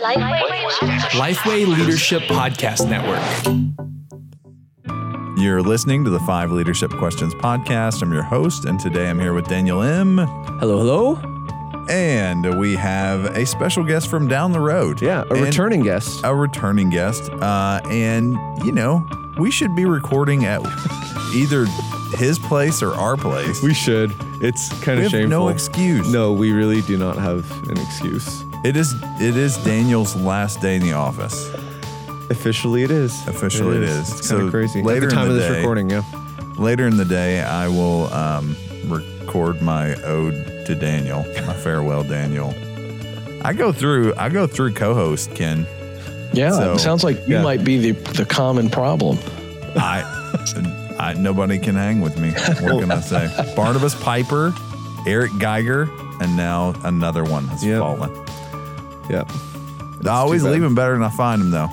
Lifeway Leadership Podcast Network. You're listening to the Five Leadership Questions podcast. I'm your host, and today I'm here with Daniel M. Hello, hello. And we have a special guest from down the road. Yeah, a And returning guest. A returning guest. Uh, and, you know, we should be recording at either his place or our place. We should. It's kind We of have shameful. no excuse. No, we really do not have an excuse. It is it is Daniel's last day in the office. Officially, it is. Officially it is. It's kind So of crazy. later At the time the of this day- recording, yeah. Later in the day, I will um, record my ode to Daniel, my farewell, Daniel. I go through. I go through co-host Ken. Yeah, So- it sounds like you Yeah. might be the, the common problem. I, I nobody can hang with me. What can I say? Barnabas Piper, Eric Geiger, and now another one has Yep. fallen. Yeah. I always leave him better than I find him, though.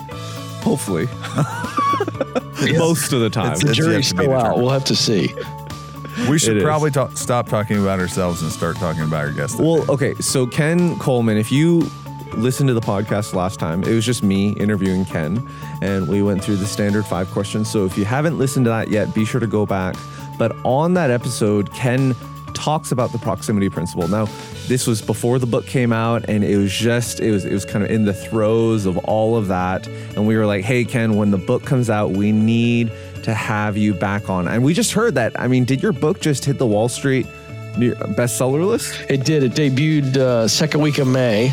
Hopefully. Most of the time. It's- The it's yet jury's still out. We'll have to see. We should It is. probably talk, stop talking about ourselves and start talking about our guests. Well, okay. So Ken Coleman, if you listened to the podcast last time, it was just me interviewing Ken, and we went through the standard five questions. So if you haven't listened to that yet, be sure to go back. But on that episode, Ken talks about the proximity principle. Now, this was before the book came out, and it was just it was it was kind of in the throes of all of that. And we were like, "Hey, Ken, when the book comes out, we need to have you back on." And we just heard that. I mean, did your book just hit the Wall Street bestseller list? It did. It debuted uh, second week of May,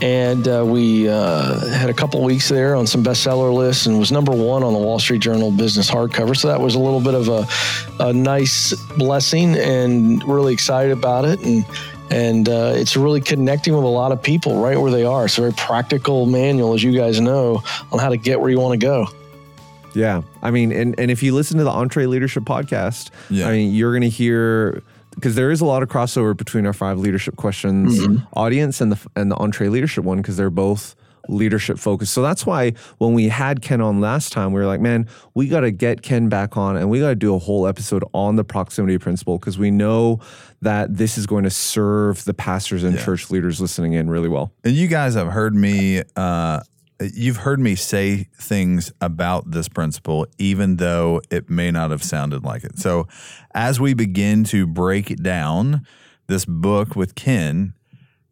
and uh, we uh, had a couple weeks there on some bestseller lists, and was number one on the Wall Street Journal business hardcover. So that was a little bit of a, a nice blessing, and really excited about it. And and uh, it's really connecting with a lot of people right where they are. It's a very practical manual, as you guys know, on how to get where you want to go. Yeah. I mean, and, and if you listen to the EntreLeadership podcast, Yeah. I mean, you're going to hear because there is a lot of crossover between our five leadership questions audience and the and the EntreLeadership one because they're both leadership focused. So that's why when we had Ken on last time, we were like, man, we got to get Ken back on and we got to do a whole episode on the proximity principle because we know that this is going to serve the pastors and Yeah. church leaders listening in really well. And you guys have heard me. Uh, you've heard me say things about this principle, even though it may not have sounded like it. So, as we begin to break down, this book with Ken,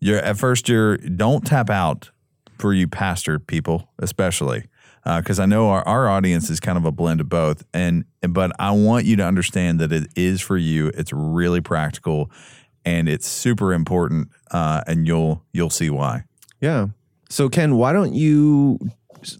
you're at first you're don't tap out for you pastor people, especially because I know our, our audience is kind of a blend of both. And but I want you to understand that it is for you. It's really practical, and it's super important. Uh, and you'll you'll see why. Yeah. So Ken, why don't you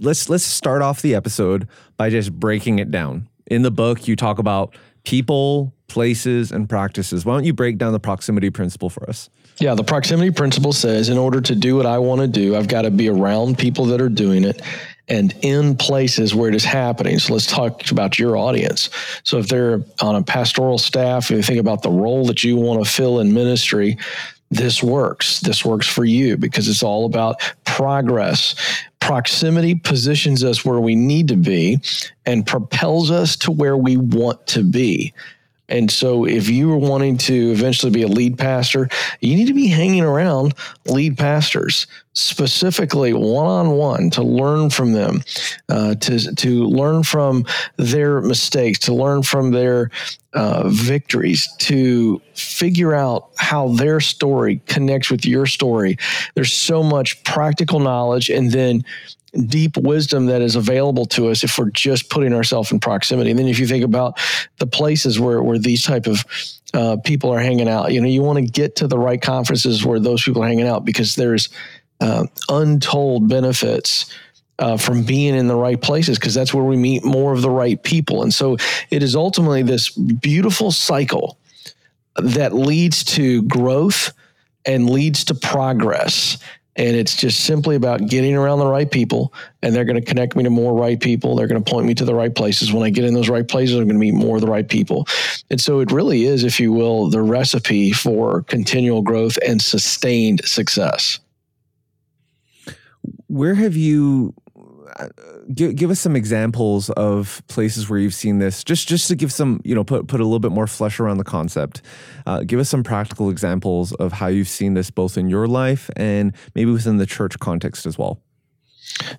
let's let's start off the episode by just breaking it down. In the book, you talk about people, places, and practices. Why don't you break down the proximity principle for us? Yeah, the proximity principle says in order to do what I want to do, I've got to be around people that are doing it and in places where it is happening. So let's talk about your audience. So if they're on a pastoral staff, if you think about the role that you want to fill in ministry, this works. This works for you because it's all about progress. Proximity positions us where we need to be and propels us to where we want to be. And so, if you are wanting to eventually be a lead pastor, you need to be hanging around lead pastors, specifically one on one, to learn from them, uh, to to learn from their mistakes, to learn from their uh, victories, to figure out how their story connects with your story. There's so much practical knowledge, and then deep wisdom that is available to us if we're just putting ourselves in proximity. And then if you think about the places where, where these type of uh, people are hanging out, you know, you want to get to the right conferences where those people are hanging out because there's uh, untold benefits uh, from being in the right places because that's where we meet more of the right people. And so it is ultimately this beautiful cycle that leads to growth and leads to progress. And it's just simply about getting around the right people, and they're going to connect me to more right people. They're going to point me to the right places. When I get in those right places, I'm going to meet more of the right people. And so it really is, if you will, the recipe for continual growth and sustained success. Where have you give, give us some examples of places where you've seen this just just to give some you know put put a little bit more flesh around the concept uh, give us some practical examples of how you've seen this both in your life and maybe within the church context as well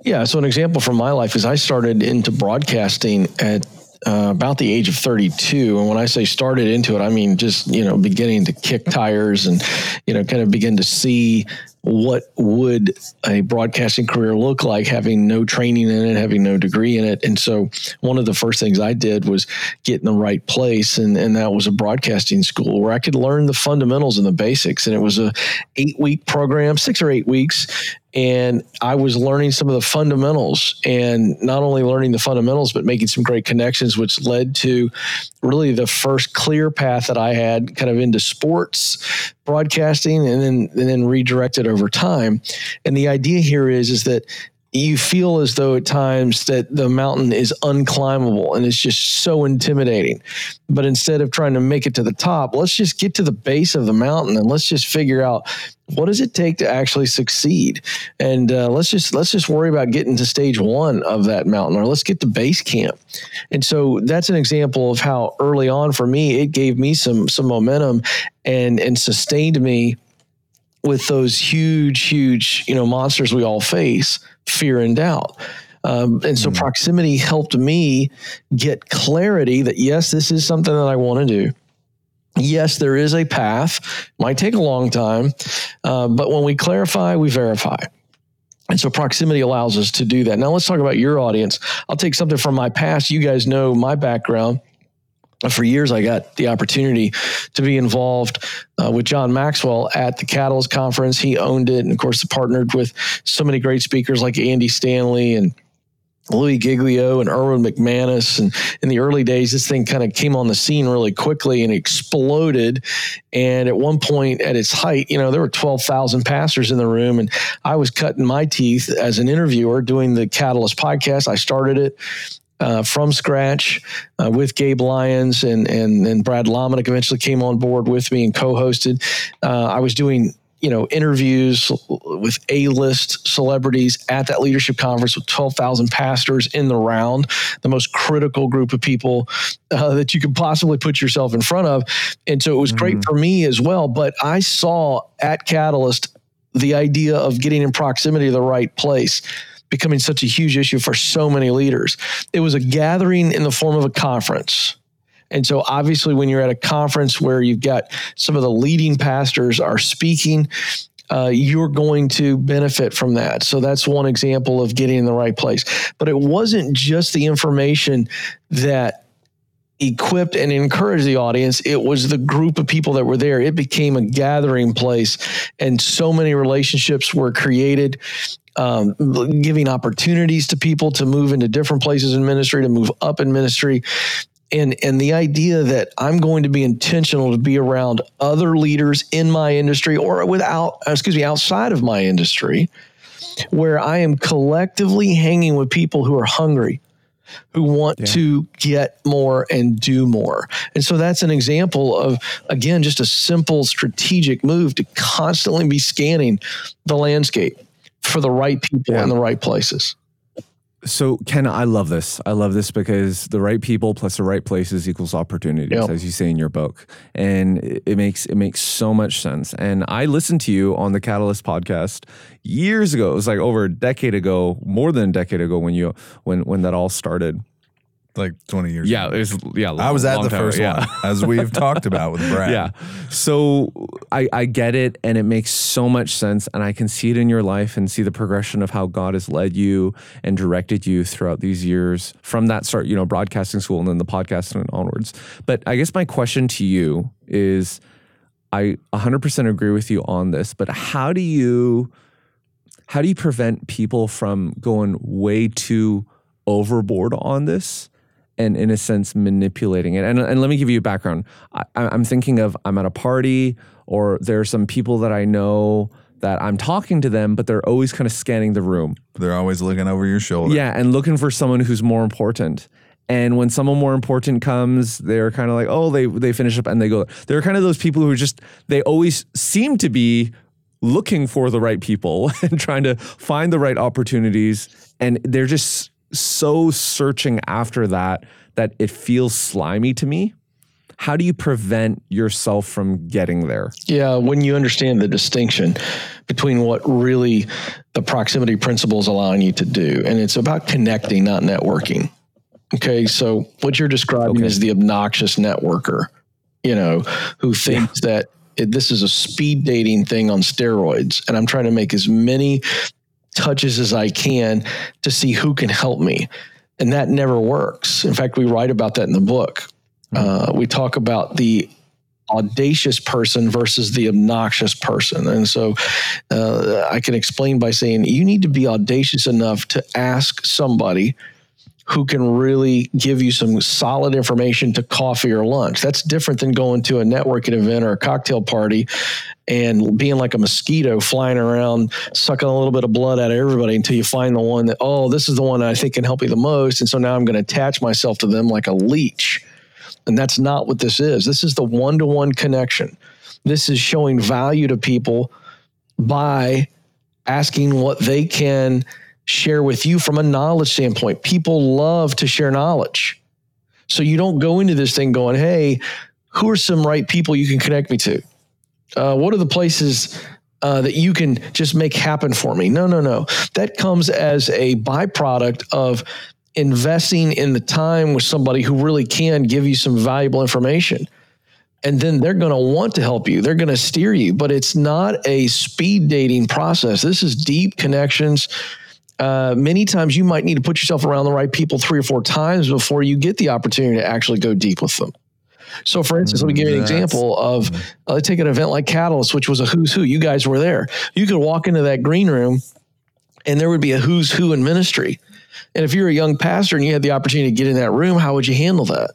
Yeah. So an example from my life is I started into broadcasting at uh, about the age of 32. And when I say started into it, I mean just, you know, beginning to kick tires and, you know, kind of begin to see what would a broadcasting career look like having no training in it, having no degree in it. And so one of the first things I did was get in the right place. And, and that was a broadcasting school where I could learn the fundamentals and the basics. And it was a eight week program, six or eight weeks and I was learning some of the fundamentals and not only learning the fundamentals, but making some great connections, which led to really the first clear path that I had kind of into sports broadcasting and then, and then redirected over time. And the idea here is, is that you feel as though at times that the mountain is unclimbable and it's just so intimidating. But instead of trying to make it to the top, let's just get to the base of the mountain and let's just figure out what does it take to actually succeed? And uh, let's just let's just worry about getting to stage one of that mountain or let's get to base camp. And so that's an example of how early on for me it gave me some some momentum and and sustained me with those huge huge you know monsters we all face fear and doubt um, and so mm. proximity helped me get clarity that yes this is something that i want to do yes, there is a path. Might take a long time, uh, but when we clarify, we verify. And so proximity allows us to do that. Now let's talk about your audience. I'll take something from my past. You guys know my background. For years, I got the opportunity to be involved uh, with John Maxwell at the Catalyst Conference. He owned it, and of course, partnered with so many great speakers like Andy Stanley and Louie Giglio and Erwin McManus. And in the early days, this thing kind of came on the scene really quickly and exploded. And at one point, at its height, you know, there were 12,000 pastors in the room. And I was cutting my teeth as an interviewer doing the Catalyst podcast. I started it. Uh, from scratch uh, with Gabe Lyons and and and Brad Lomenick eventually came on board with me and co-hosted. Uh, I was doing you know interviews with a-list celebrities at that leadership conference with 12,000 pastors in the round the most critical group of people uh, that you could possibly put yourself in front of. And so it was mm great for me as well but i saw at catalyst the idea of getting in proximity to the right place becoming such a huge issue for so many leaders it was a gathering in the form of a conference and so, obviously, when you're at a conference where you've got some of the leading pastors are speaking, uh, you're going to benefit from that. So that's one example of getting in the right place. But it wasn't just the information that equipped and encouraged the audience. It was the group of people that were there. It became a gathering place, and so many relationships were created. Um, giving opportunities to people to move into different places in ministry, to move up in ministry and and the idea that I'm going to be intentional to be around other leaders in my industry or without excuse me outside of my industry where I am collectively hanging with people who are hungry who want yeah. to get more and do more. And so that's an example of again just a simple strategic move to constantly be scanning the landscape for the right people yeah. in the right places. So, Ken, I love this. I love this because the right people plus the right places equals opportunities, yep. as you say in your book, and it makes it makes so much sense. And I listened to you on the Catalyst podcast years ago. It was like over a decade ago, more than a decade ago, when you when when that all started like 20 years yeah ago. yeah i was at the first one as we've talked about with brad. Yeah. So I, I get it and it makes so much sense and i can see it in your life and see the progression of how god has led you and directed you throughout these years from that start you know broadcasting school and then the podcast and onwards. But i guess my question to you is i 100% agree with you on this but how do you how do you prevent people from going way too overboard on this and in a sense manipulating it. And, and let me give you a background. I, I'm thinking of I'm at a party or there are some people that I know that I'm talking to them, but they're always kind of scanning the room. They're always looking over your shoulder. Yeah, and looking for someone who's more important. And when someone more important comes, they're kind of like, oh, they they finish up and they go. They're kind of those people who just they always seem to be looking for the right people and trying to find the right opportunities, and they're just so searching after that that it feels slimy to me. how do you prevent yourself from getting there? Yeah, when you understand the distinction between what really the proximity principle is allowing you to do, and it's about connecting, not networking. Okay, so what you're describing Okay. is the obnoxious networker, you know, who thinks that it, this is a speed dating thing on steroids, and I'm trying to make as many touches as I can to see who can help me. And that never works. In fact, we write about that in the book. Uh, we talk about the audacious person versus the obnoxious person. And so uh, I can explain by saying you need to be audacious enough to ask somebody who can really give you some solid information to coffee or lunch. That's different than going to a networking event or a cocktail party and being like a mosquito flying around, sucking a little bit of blood out of everybody until you find the one that, oh, this is the one I think can help you the most. And so now I'm going to attach myself to them like a leech. And that's not what this is. This is the one to one connection. This is showing value to people by asking what they can share with you from a knowledge standpoint. People love to share knowledge. So you don't go into this thing going, hey, who are some right people you can connect me to? Uh, what are the places uh, that you can just make happen for me? No, no, no. That comes as a byproduct of investing in the time with somebody who really can give you some valuable information. And then they're going to want to help you. They're going to steer you, but it's not a speed dating process. This is deep connections. Uh, many times you might need to put yourself around the right people three or four times before you get the opportunity to actually go deep with them. So, for instance, let me give you an That's- example of uh, take an event like Catalyst, which was a who's who. You guys were there. You could walk into that green room, and there would be a who's who in ministry. And if you're a young pastor and you had the opportunity to get in that room, how would you handle that?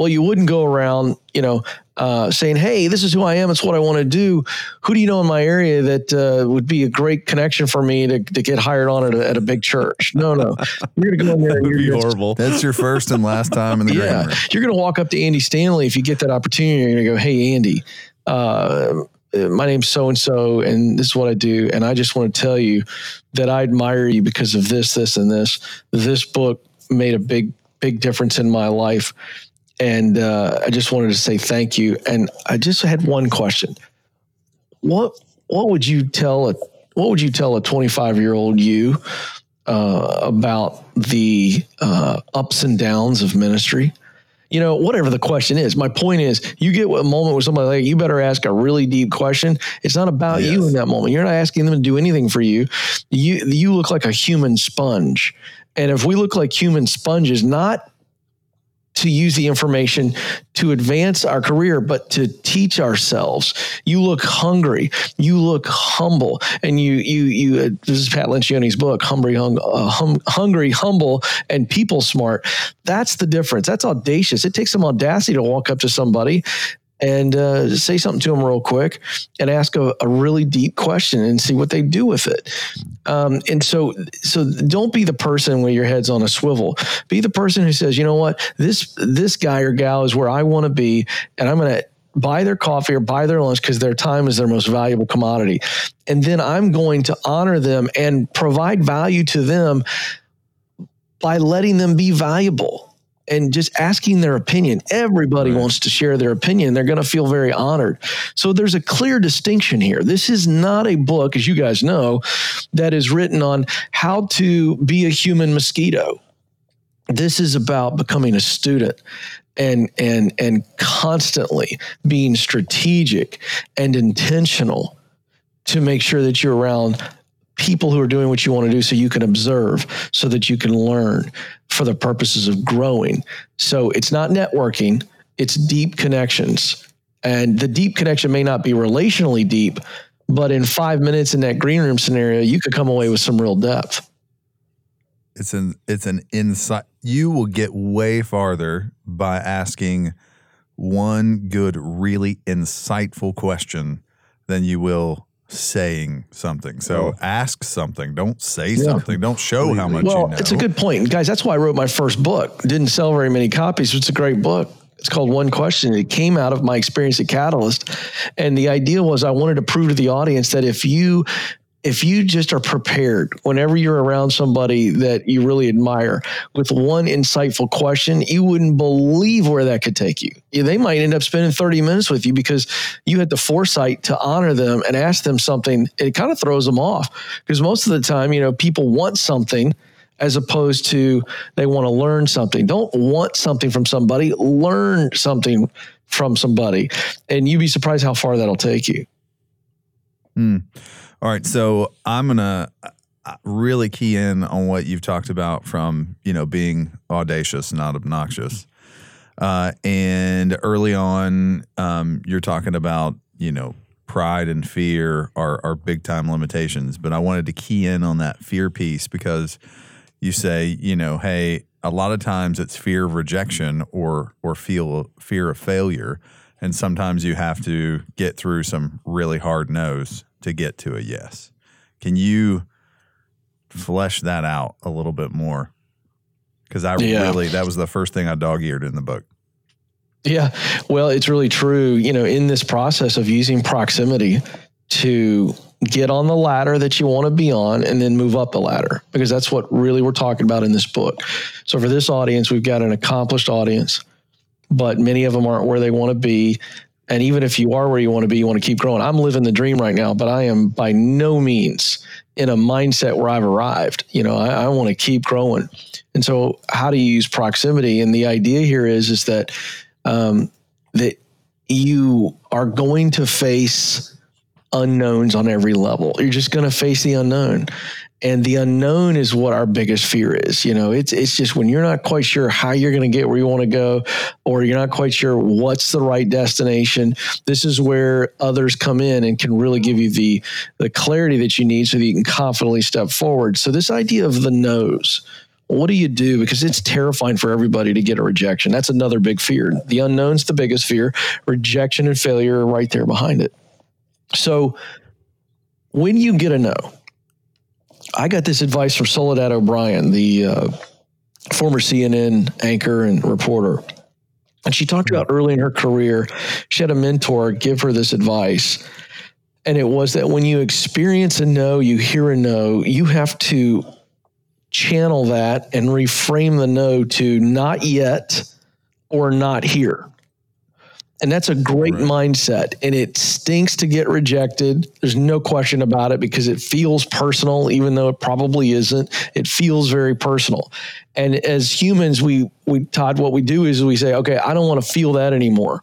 Well, you wouldn't go around, you know, uh, saying, "Hey, this is who I am. It's what I want to do." Who do you know in my area that uh, would be a great connection for me to, to get hired on at a, at a big church? No, no, you're gonna go in there. That and would you're be gonna- horrible. That's your first and last time in the yeah, room. you're going to walk up to Andy Stanley if you get that opportunity. You're going to go, "Hey, Andy, uh, my name's so and so, and this is what I do, and I just want to tell you that I admire you because of this, this, and this. This book made a big, big difference in my life, and uh, I just wanted to say thank you. And I just had one question: what What would you tell a What would you tell a 25 year old you uh, about the uh, ups and downs of ministry? You know, whatever the question is. My point is, you get a moment with somebody like you better ask a really deep question. It's not about you in that moment. You're not asking them to do anything for you. You you look like a human sponge, and if we look like human sponges, not to use the information to advance our career, but to teach ourselves. You look hungry. You look humble, and you you you. Uh, this is Pat Lencioni's book, "Hungry, hung, uh, hum, hungry, humble, and people smart." That's the difference. That's audacious. It takes some audacity to walk up to somebody and uh, say something to them real quick and ask a, a really deep question and see what they do with it. Um, and so, so don't be the person where your head's on a swivel. Be the person who says, you know what, this this guy or gal is where I want to be, and I'm going to buy their coffee or buy their lunch because their time is their most valuable commodity. And then I'm going to honor them and provide value to them by letting them be valuable and just asking their opinion. Everybody wants to share their opinion. They're going to feel very honored. So there's a clear distinction here. This is not a book, as you guys know, that is written on how to be a human mosquito. This is about becoming a student and and and constantly being strategic and intentional to make sure that you're around people who are doing what you want to do so you can observe so that you can learn for the purposes of growing so it's not networking it's deep connections and the deep connection may not be relationally deep but in five minutes in that green room scenario you could come away with some real depth It's an it's an insight. You will get way farther by asking one good, really insightful question than you will saying something. So ask something. Don't say something. Don't show how much well you know. it's a good point. Guys that's why i wrote my first book. Didn't sell very many copies. It's a great book. It's called one question. It came out of my experience at catalyst. And the idea was i wanted to prove to the audience that if you if you just are prepared whenever you're around somebody that you really admire with one insightful question, you wouldn't believe where that could take you. They might end up spending 30 minutes with you because you had the foresight to honor them and ask them something. It kind of throws them off because most of the time, you know, people want something as opposed to they want to learn something. Don't want something from somebody, learn something from somebody. And you'd be surprised how far that'll take you. Hmm. All right, so I'm gonna uh, really key in on what you've talked about from you know being audacious, not obnoxious. Uh, and early on, um, you're talking about you know pride and fear are are big time limitations. But I wanted to key in on that fear piece because you say you know hey a lot of times it's fear of rejection or or feel fear of failure and sometimes you have to get through some really hard no's to get to a yes can you flesh that out a little bit more because i Yeah. really that was the first thing i dog-eared in the book Yeah, well, it's really true. You know, in this process of using proximity to get on the ladder that you want to be on and then move up the ladder, because that's what really we're talking about in this book. So, for this audience, we've got an accomplished audience, but many of them aren't where they want to be. And even if you are where you want to be, you want to keep growing. I'm living the dream right now, but I am by no means in a mindset where I've arrived. You know, I, I want to keep growing. And so, how do you use proximity? And the idea here is is that um, that you are going to face unknowns on every level. You're just going to face the unknown. And the unknown is what our biggest fear is. You know, it's it's just when you're not quite sure how you're going to get where you want to go, or you're not quite sure what's the right destination. This is where others come in and can really give you the the clarity that you need so that you can confidently step forward. So this idea of the no's, what do you do? Because it's terrifying for everybody to get a rejection. That's another big fear. The unknown's the biggest fear. Rejection and failure are right there behind it. So when you get a no, I got this advice from Soledad O'Brien, the uh, former CNN anchor and reporter. And she talked about early in her career, she had a mentor give her this advice. And it was that when you experience a no, you hear a no, you have to channel that and reframe the no to not yet or not here. And that's a great Right. mindset. And it stinks to get rejected. There's no question about it because it feels personal, even though it probably isn't. It feels very personal. And as humans, we we Todd, what we do is we say, okay, I don't want to feel that anymore.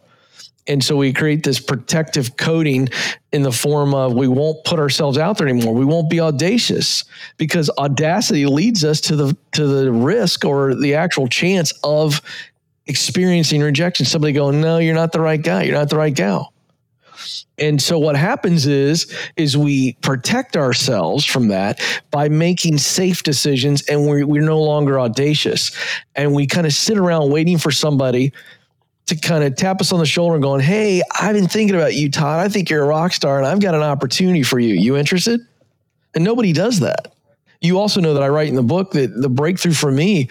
And so we create this protective coating in the form of we won't put ourselves out there anymore. We won't be audacious because audacity leads us to the to the risk or the actual chance of experiencing rejection. Somebody going, "No, you're not the right guy. You're not the right gal." And so what happens is is we protect ourselves from that by making safe decisions and we're, we're no longer audacious. And we kind of sit around waiting for somebody to kind of tap us on the shoulder and going, Hey, I've been thinking about you, Todd. I think you're a rock star and I've got an opportunity for you. You interested? And nobody does that. You also know that I write in the book that the breakthrough for me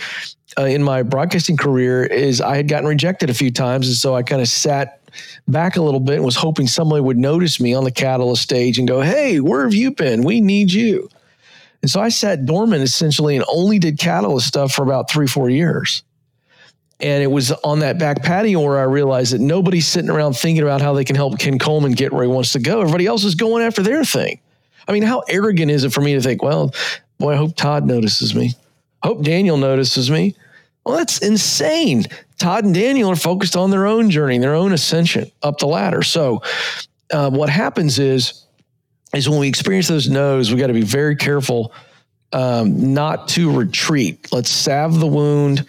uh, in my broadcasting career is I had gotten rejected a few times. And so I kind of sat back a little bit and was hoping somebody would notice me on the catalyst stage and go, Hey, where have you been? We need you. And so I sat dormant essentially and only did catalyst stuff for about three, four years. And it was on that back patio where I realized that nobody's sitting around thinking about how they can help Ken Coleman get where he wants to go. Everybody else is going after their thing. I mean, how arrogant is it for me to think, well, boy, I hope Todd notices me. Hope Daniel notices me. Well, that's insane. Todd and Daniel are focused on their own journey, their own ascension up the ladder. So, uh, what happens is, is when we experience those no's, we got to be very careful um, not to retreat. Let's salve the wound,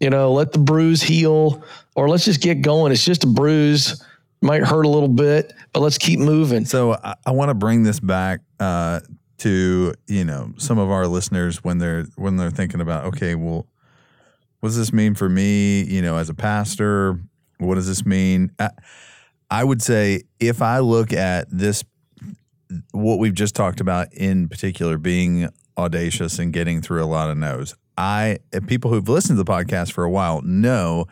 you know, let the bruise heal, or let's just get going. It's just a bruise, might hurt a little bit, but let's keep moving. So I, I want to bring this back uh, to you know some of our listeners when they're when they're thinking about okay, well, what does this mean for me? You know, as a pastor, what does this mean? I, I would say if I look at this, what we've just talked about in particular, being audacious and getting through a lot of no's. I people who've listened to the podcast for a while know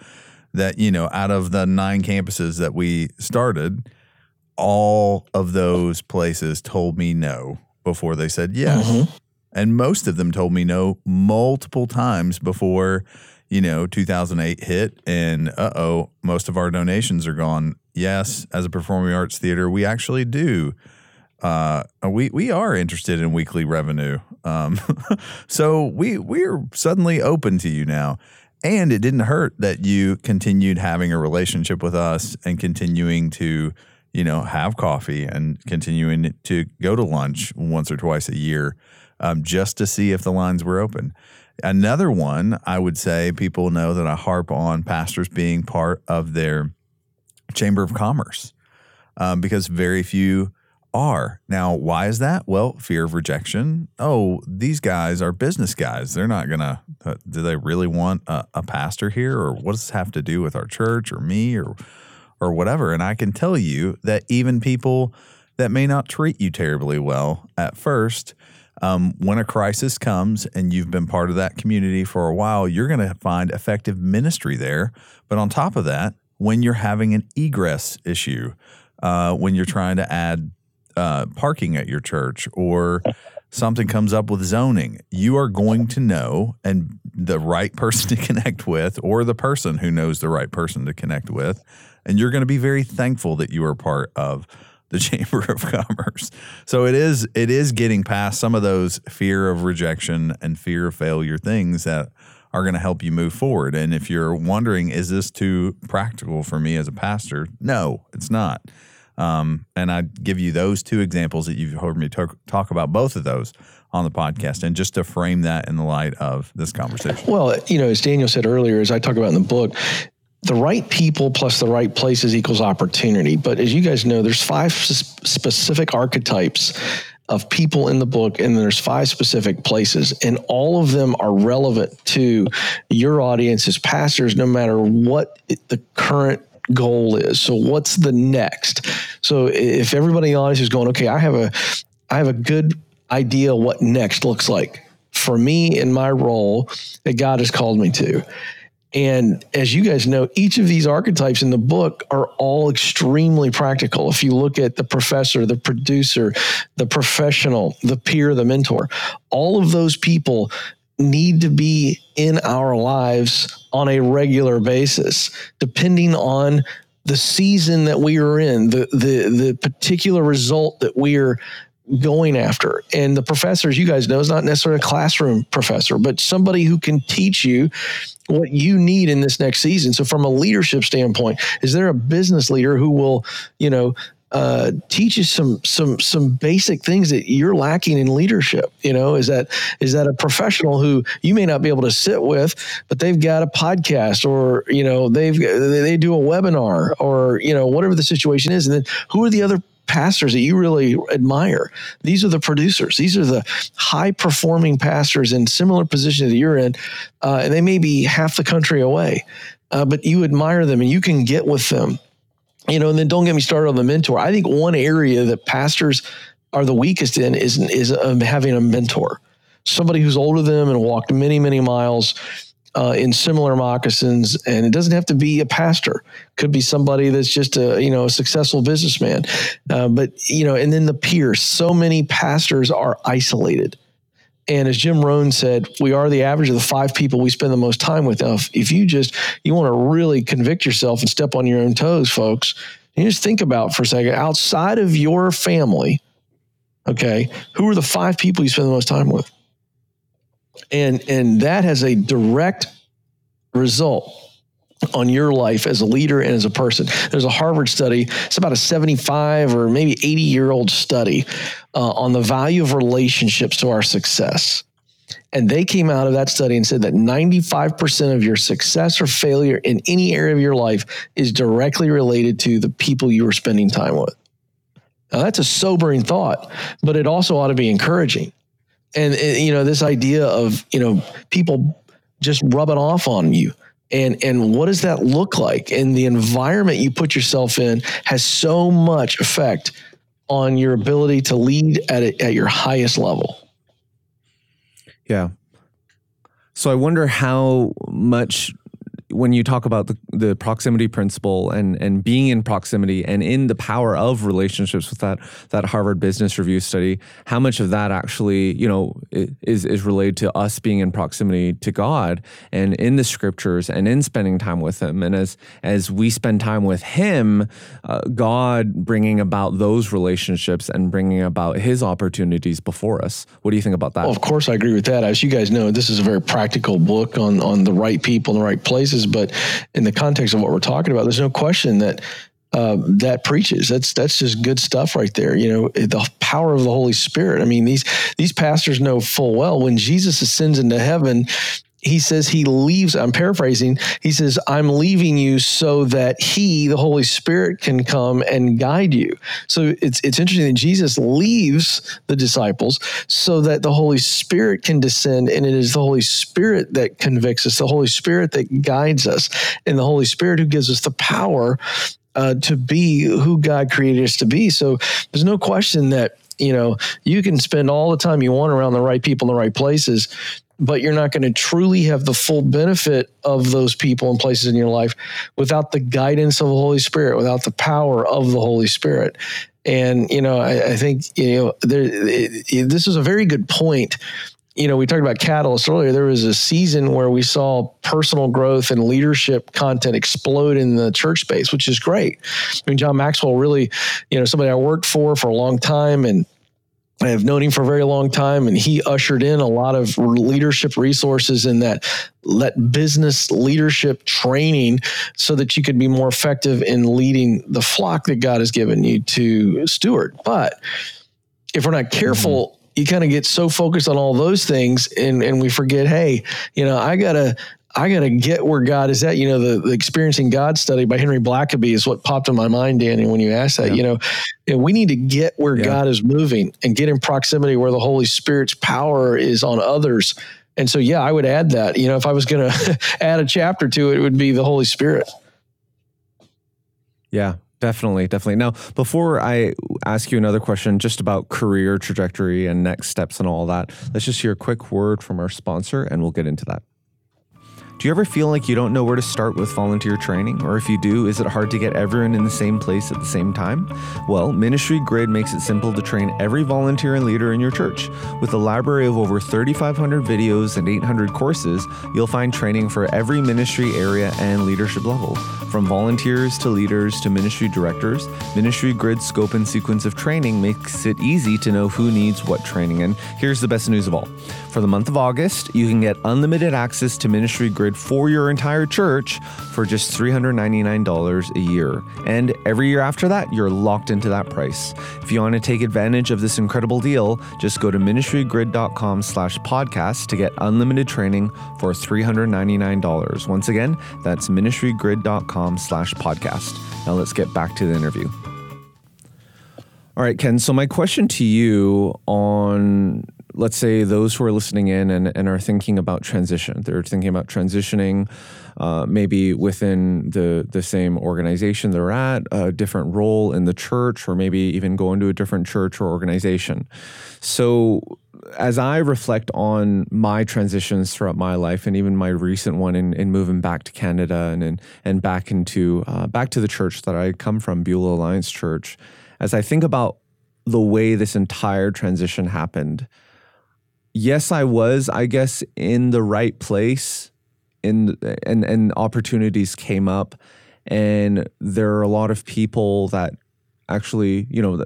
that you know out of the nine campuses that we started all of those places told me no before they said yes. And most of them told me no multiple times before, you know, 2008 hit. And uh oh, most of our donations are gone. Yes, as a performing arts theater, we actually do. Uh, we we are interested in weekly revenue. Um, so we we're suddenly open to you now. And it didn't hurt that you continued having a relationship with us and continuing to, you know, have coffee and continuing to go to lunch once or twice a year um, just to see if the lines were open. Another one, I would say people know that I harp on pastors being part of their chamber of commerce um, because very few are. Now, why is that? Well, fear of rejection. Oh, these guys are business guys. They're not going to, uh, do they really want a, a pastor here? Or what does this have to do with our church or me or, or whatever? And I can tell you that even people that may not treat you terribly well at first, um, when a crisis comes and you've been part of that community for a while, you're going to find effective ministry there. But on top of that, when you're having an egress issue, uh, when you're trying to add uh, parking at your church or something comes up with zoning, you are going to know and the right person to connect with or the person who knows the right person to connect with. And you're going to be very thankful that you are part of the Chamber of Commerce. So it is it is getting past some of those fear of rejection and fear of failure things that are going to help you move forward. And if you're wondering, is this too practical for me as a pastor? No, it's not. Um, and I give you those two examples that you've heard me talk, talk about both of those on the podcast, and just to frame that in the light of this conversation. Well, you know, as Daniel said earlier, as I talk about in the book, the right people plus the right places equals opportunity. But as you guys know, there's five specific archetypes of people in the book, and there's five specific places, and all of them are relevant to your audience as pastors, no matter what the current goal is. So what's the next? So if everybody in the audience is going, okay, I have a I have a good idea what next looks like for me in my role that God has called me to. And as you guys know, each of these archetypes in the book are all extremely practical. If you look at the professor, the producer, the professional, the peer, the mentor, all of those people need to be in our lives on a regular basis, depending on the season that we are in, the the the particular result that we are going after. And the professors, you guys know, is not necessarily a classroom professor, but somebody who can teach you what you need in this next season. So, from a leadership standpoint, is there a business leader who will, you know, uh, teach you some some some basic things that you're lacking in leadership. You know, is that is that a professional who you may not be able to sit with, but they've got a podcast or you know they've they do a webinar or you know whatever the situation is, and then who are the other pastors that you really admire. These are the producers. These are the high performing pastors in similar positions that you're in, uh, and they may be half the country away, uh, but you admire them and you can get with them. You know, and then don't get me started on the mentor. I think one area that pastors are the weakest in is is um, having a mentor, somebody who's older than them and walked many many miles uh, in similar moccasins, and it doesn't have to be a pastor. Could be somebody that's just a you know a successful businessman. Uh, but you know, and then the peers. So many pastors are isolated. And as Jim Rohn said, we are the average of the five people we spend the most time with. Now, if, if you just you want to really convict yourself and step on your own toes, folks, you just think about for a second outside of your family. Okay, who are the five people you spend the most time with? And and that has a direct result on your life as a leader and as a person. There's a Harvard study, it's about a 75 or maybe 80 year old study uh, on the value of relationships to our success. And they came out of that study and said that 95% of your success or failure in any area of your life is directly related to the people you are spending time with. Now, that's a sobering thought, but it also ought to be encouraging and, and you know this idea of you know people just rubbing off on you. And and what does that look like? And the environment you put yourself in has so much effect on your ability to lead at it at your highest level. Yeah. So I wonder how much when you talk about the, the proximity principle and and being in proximity and in the power of relationships with that that Harvard Business Review study, how much of that actually you know is is related to us being in proximity to God and in the Scriptures and in spending time with Him, and as as we spend time with Him, uh, God bringing about those relationships and bringing about His opportunities before us. What do you think about that? Well, of course, I agree with that. As you guys know, this is a very practical book on on the right people in the right places. But in the context of what we're talking about, there's no question that uh, that preaches. That's that's just good stuff right there. You know, the power of the Holy Spirit. I mean, these these pastors know full well when Jesus ascends into heaven, he says he leaves i'm paraphrasing he says i'm leaving you so that he the holy spirit can come and guide you. So it's it's interesting that jesus leaves the disciples so that the holy spirit can descend and it is the holy spirit that convicts us the holy spirit that guides us and the holy spirit who gives us the power uh, to be who god created us to be. So there's no question that you know you can spend all the time you want around the right people in the right places but you're not going to truly have the full benefit of those people and places in your life without the guidance of the Holy Spirit, without the power of the Holy Spirit. And you know, I, I think you know there, it, it, this is a very good point. You know, we talked about catalyst earlier. There was a season where we saw personal growth and leadership content explode in the church space, which is great. I mean, John Maxwell really, you know, somebody I worked for for a long time and I have known him for a very long time, and he ushered in a lot of leadership resources in that let business leadership training so that you could be more effective in leading the flock that God has given you to steward. But if we're not careful, mm-hmm you kind of get so focused on all those things and, and we forget, hey, you know, I gotta I got to get where God is at. You know, the, the, Experiencing God study by Henry Blackaby is what popped in my mind, Danny, when you asked that. Yeah. You know, and we need to get where yeah. God is moving and get in proximity where the Holy Spirit's power is on others. And so, yeah, I would add that. You know, if I was going to add a chapter to it, it would be the Holy Spirit. Yeah, Definitely, definitely. Now, before I ask you another question just about career trajectory and next steps and all that, let's just hear a quick word from our sponsor and we'll get into that. Do you ever feel like you don't know where to start with volunteer training? Or if you do, is it hard to get everyone in the same place at the same time? Well, Ministry Grid makes it simple to train every volunteer and leader in your church. With a library of over 3,500 videos and 800 courses, you'll find training for every ministry area and leadership level. From volunteers to leaders to ministry directors, Ministry Grid's scope and sequence of training makes it easy to know who needs what training. And here's the best news of all. For the month of August, you can get unlimited access to Ministry Grid for your entire church for just $399 a year. And every year after that, you're locked into that price. If you want to take advantage of this incredible deal, just go to ministrygrid.com slash podcast to get unlimited training for $399. Once again, that's ministrygrid.com slash podcast. Now let's get back to the interview. All right, Ken. So my question to you on let's say those who are listening in and, and are thinking about transition, they're thinking about transitioning uh, maybe within the, the same organization they're at, a different role in the church, or maybe even going to a different church or organization. So, as I reflect on my transitions throughout my life, and even my recent one in, in moving back to Canada and and, and back into uh, back to the church that I come from, Beulah Alliance Church, as I think about the way this entire transition happened, yes, I was, I guess, in the right place in and and opportunities came up. And there are a lot of people that actually you know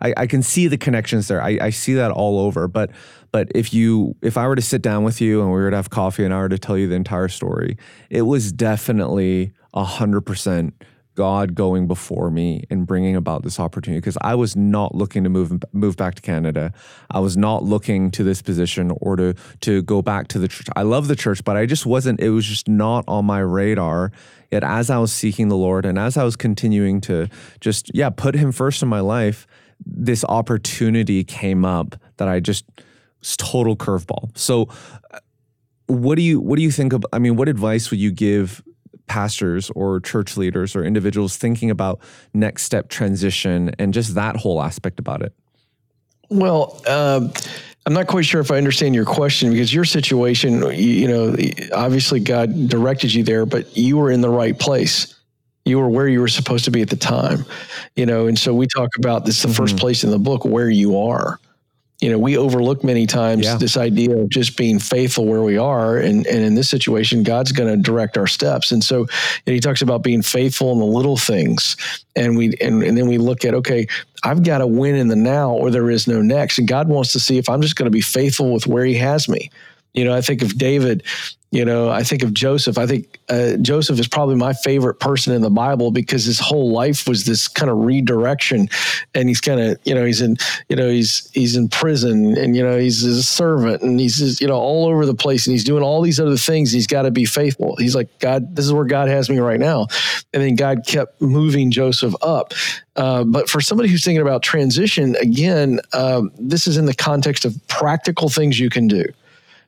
I, I can see the connections there. I, I see that all over. But but if you if i were to sit down with you and we were to have coffee and i were to tell you the entire story it was definitely a hundred percent God going before me and bringing about this opportunity because I was not looking to move move back to Canada. I was not looking to this position or to to go back to the church. I love the church, but I just wasn't. It was just not on my radar. Yet as I was seeking the Lord and as I was continuing to just yeah put Him first in my life, this opportunity came up that I just was total curveball. So. Uh, what do you what do you think of I mean what advice would you give pastors or church leaders or individuals thinking about next step transition and just that whole aspect about it? Well, uh, I'm not quite sure if I understand your question because your situation, you, you know, obviously God directed you there, but you were in the right place. You were where you were supposed to be at the time, you know, and so we talk about this the mm-hmm. first place in the book where you are you know, we overlook many times yeah. this idea of just being faithful where we are. And, and in this situation, God's going to direct our steps. And so and he talks about being faithful in the little things. And we, and, and then we look at, okay, I've got to win in the now or there is no next. And God wants to see if I'm just going to be faithful with where he has me. You know, I think of David, you know, I think of Joseph. I think uh, Joseph is probably my favorite person in the Bible because his whole life was this kind of redirection, and he's kind of, you know, he's in, you know, he's he's in prison, and you know, he's a servant, and he's just, you know all over the place, and he's doing all these other things. He's got to be faithful. He's like, God, this is where God has me right now, and then God kept moving Joseph up. Uh, but for somebody who's thinking about transition, again, um, this is in the context of practical things you can do.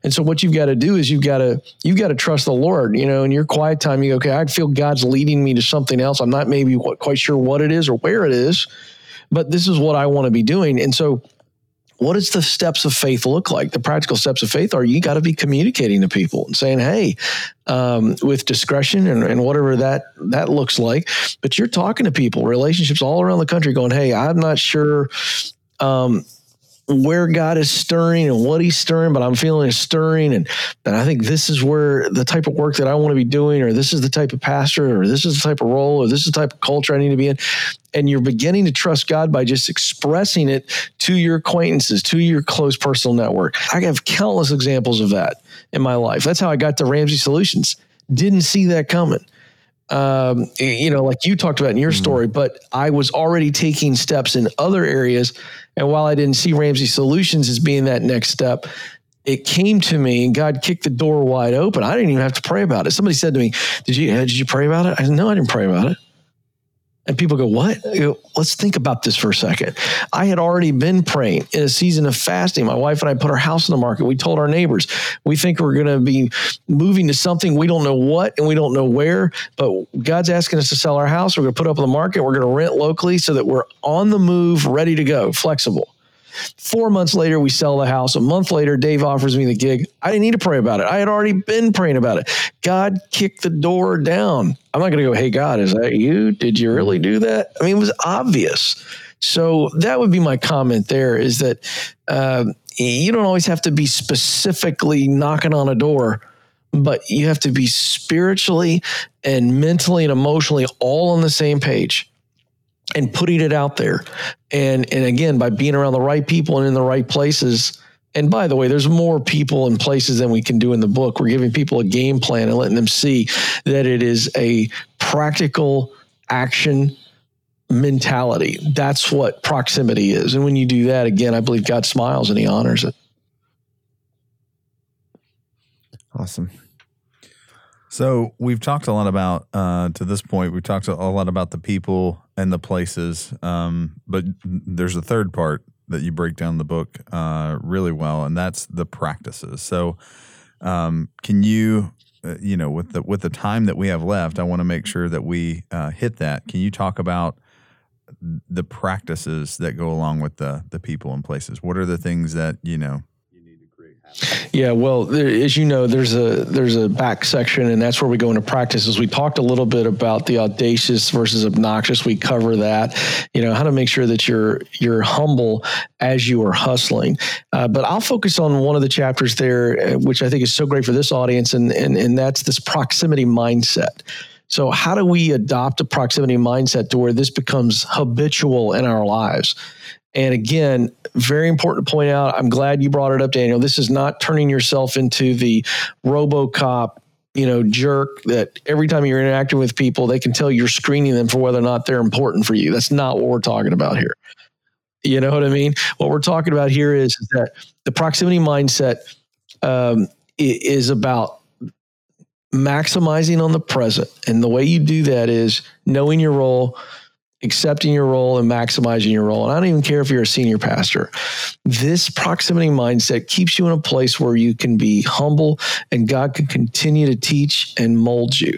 And so what you've got to do is you've got to you've got to trust the Lord. You know, in your quiet time, you go, okay, I feel God's leading me to something else. I'm not maybe quite sure what it is or where it is, but this is what I want to be doing. And so what does the steps of faith look like? The practical steps of faith are you got to be communicating to people and saying, "Hey," um, with discretion and, and, whatever that that looks like. But you're talking to people, relationships all around the country, going, "Hey, I'm not sure." Um, where God is stirring and what He's stirring, but I'm feeling is stirring, and and I think this is where the type of work that I want to be doing, or this is the type of pastor, or this is the type of role, or this is the type of culture I need to be in, and you're beginning to trust God by just expressing it to your acquaintances, to your close personal network. I have countless examples of that in my life. That's how I got to Ramsey Solutions. Didn't see that coming um, you know, like you talked about in your mm-hmm. story, but I was already taking steps in other areas. And while I didn't see Ramsey Solutions as being that next step, it came to me and God kicked the door wide open. I didn't even have to pray about it. Somebody said to me, "Did you uh, did you pray about it?" I said, "No, I didn't pray about it." And people go, What? Go, Let's think about this for a second. I had already been praying in a season of fasting. My wife and I put our house in the market. We told our neighbors, we think we're going to be moving to something. We don't know what and we don't know where, but God's asking us to sell our house. We're going to put up on the market. We're going to rent locally so that we're on the move, ready to go, flexible. Four months later, we sell the house. A month later, Dave offers me the gig. I didn't need to pray about it. I had already been praying about it. God kicked the door down. I'm not going to go, hey, God, is that you? Did you really do that? I mean, it was obvious. So that would be my comment there is that uh, you don't always have to be specifically knocking on a door but you have to be spiritually and mentally and emotionally all on the same page and putting it out there. And and again, by being around the right people and in the right places. And by the way, there's more people and places than we can do in the book. We're giving people a game plan and letting them see that it is a practical action mentality. That's what proximity is. And when you do that, again, I believe God smiles and he honors it. Awesome. So we've talked a lot about uh, to this point. We've talked a lot about the people and the places, um, but there's a third part that you break down the book uh, really well, and that's the practices. So, um, can you, uh, you know, with the with the time that we have left, I want to make sure that we uh, hit that. Can you talk about the practices that go along with the the people and places? What are the things that you know yeah, well, there, as you know, there's a there's a back section, and that's where we go into practices. We talked a little bit about the audacious versus obnoxious. We cover that, you know, how to make sure that you're you're humble as you are hustling. Uh, but I'll focus on one of the chapters there, uh, which I think is so great for this audience, and and and that's this proximity mindset. So, how do we adopt a proximity mindset to where this becomes habitual in our lives? And again, very important to point out. I'm glad you brought it up, Daniel. This is not turning yourself into the RoboCop, you know, jerk that every time you're interacting with people, they can tell you're screening them for whether or not they're important for you. That's not what we're talking about here. You know what I mean? What we're talking about here is, that the proximity mindset um, is about maximizing on the present. And the way you do that is knowing your role, accepting your role and maximizing your role. And I don't even care if you're a senior pastor. This proximity mindset keeps you in a place where you can be humble and God can continue to teach and mold you.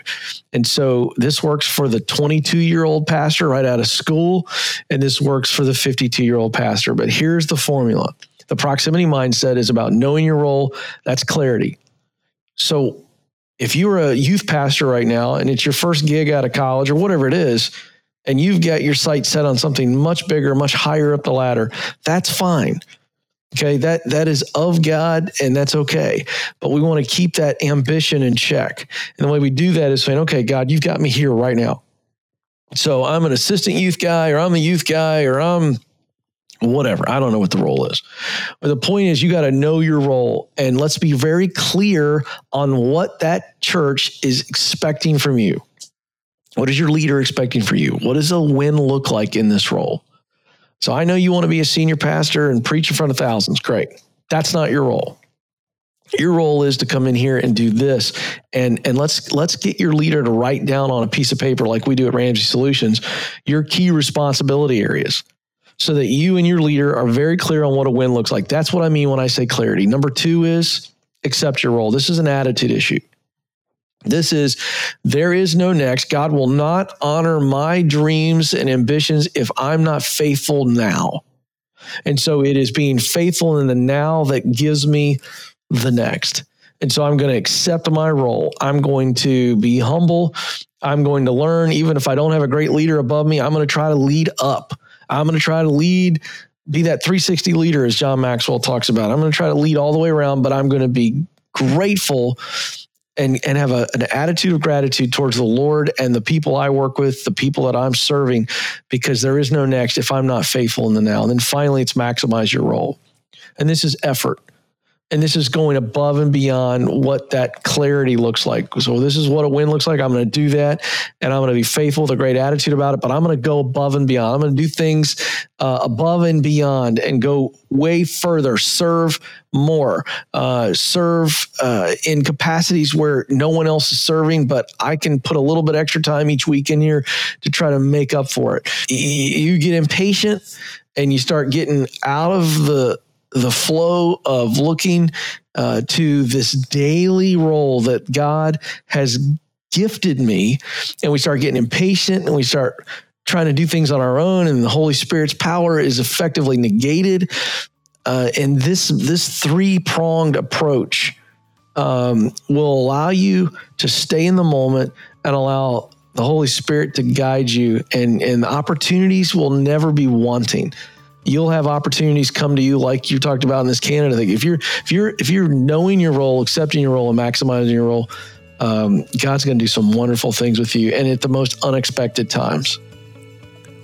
And so this works for the 22 year old pastor right out of school, and this works for the 52 year old pastor. But here's the formula The proximity mindset is about knowing your role. That's clarity. So if you're a youth pastor right now and it's your first gig out of college or whatever it is, and you've got your sight set on something much bigger, much higher up the ladder, that's fine. Okay, that that is of God and that's okay. But we want to keep that ambition in check. And the way we do that is saying, okay, God, you've got me here right now. So I'm an assistant youth guy, or I'm a youth guy, or I'm whatever. I don't know what the role is. But the point is, you got to know your role. And let's be very clear on what that church is expecting from you. What is your leader expecting for you? What does a win look like in this role? So I know you want to be a senior pastor and preach in front of thousands. Great. That's not your role. Your role is to come in here and do this. And, and let's let's get your leader to write down on a piece of paper like we do at Ramsey Solutions your key responsibility areas so that you and your leader are very clear on what a win looks like. That's what I mean when I say clarity. Number two is accept your role. This is an attitude issue. This is, there is no next. God will not honor my dreams and ambitions if I'm not faithful now. And so it is being faithful in the now that gives me the next. And so I'm going to accept my role. I'm going to be humble. I'm going to learn, even if I don't have a great leader above me, I'm going to try to lead up. I'm going to try to lead, be that 360 leader, as John Maxwell talks about. I'm going to try to lead all the way around, but I'm going to be grateful and and have a, an attitude of gratitude towards the Lord and the people I work with, the people that I'm serving, because there is no next if I'm not faithful in the now. And then finally, it's maximize your role, and this is effort and this is going above and beyond what that clarity looks like. So this is what a win looks like. I'm going to do that, and I'm going to be faithful with a great attitude about it. But I'm going to go above and beyond. I'm going to do things uh, above and beyond, and go way further. Serve more. Uh, serve uh, in capacities where no one else is serving, but I can put a little bit extra time each week in here to try to make up for it. You get impatient and you start getting out of the the flow of looking uh, to this daily role that God has gifted me, and we start getting impatient and we start trying to do things on our own, and the Holy Spirit's power is effectively negated. Uh, and this this three pronged approach um, will allow you to stay in the moment and allow the Holy Spirit to guide you, and and opportunities will never be wanting you'll have opportunities come to you like you talked about in this Canada thing. If you're if you're if you're knowing your role, accepting your role, and maximizing your role, um, God's going to do some wonderful things with you, and at the most unexpected times.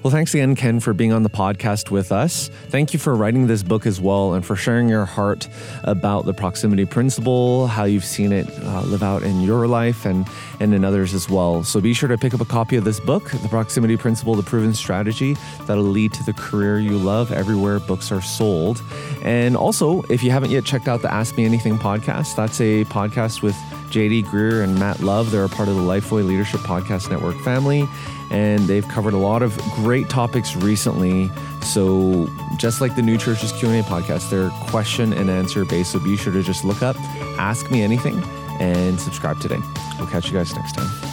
Well, thanks again, Ken, for being on the podcast with us. Thank you for writing this book as well and for sharing your heart about the proximity principle, how you've seen it uh, live out in your life and, and in others as well. So be sure to pick up a copy of this book, The Proximity Principle, The Proven Strategy that'll lead to the career you love everywhere books are sold. And also, if you haven't yet checked out the Ask Me Anything podcast, that's a podcast with JD Greear and Matt Love. They're a part of the Lifeway Leadership Podcast Network family and they've covered a lot of great topics recently. So just like the New Churches Q&A podcast, they're question and answer based. So be sure to just look up Ask Me Anything and subscribe today. We'll catch you guys next time.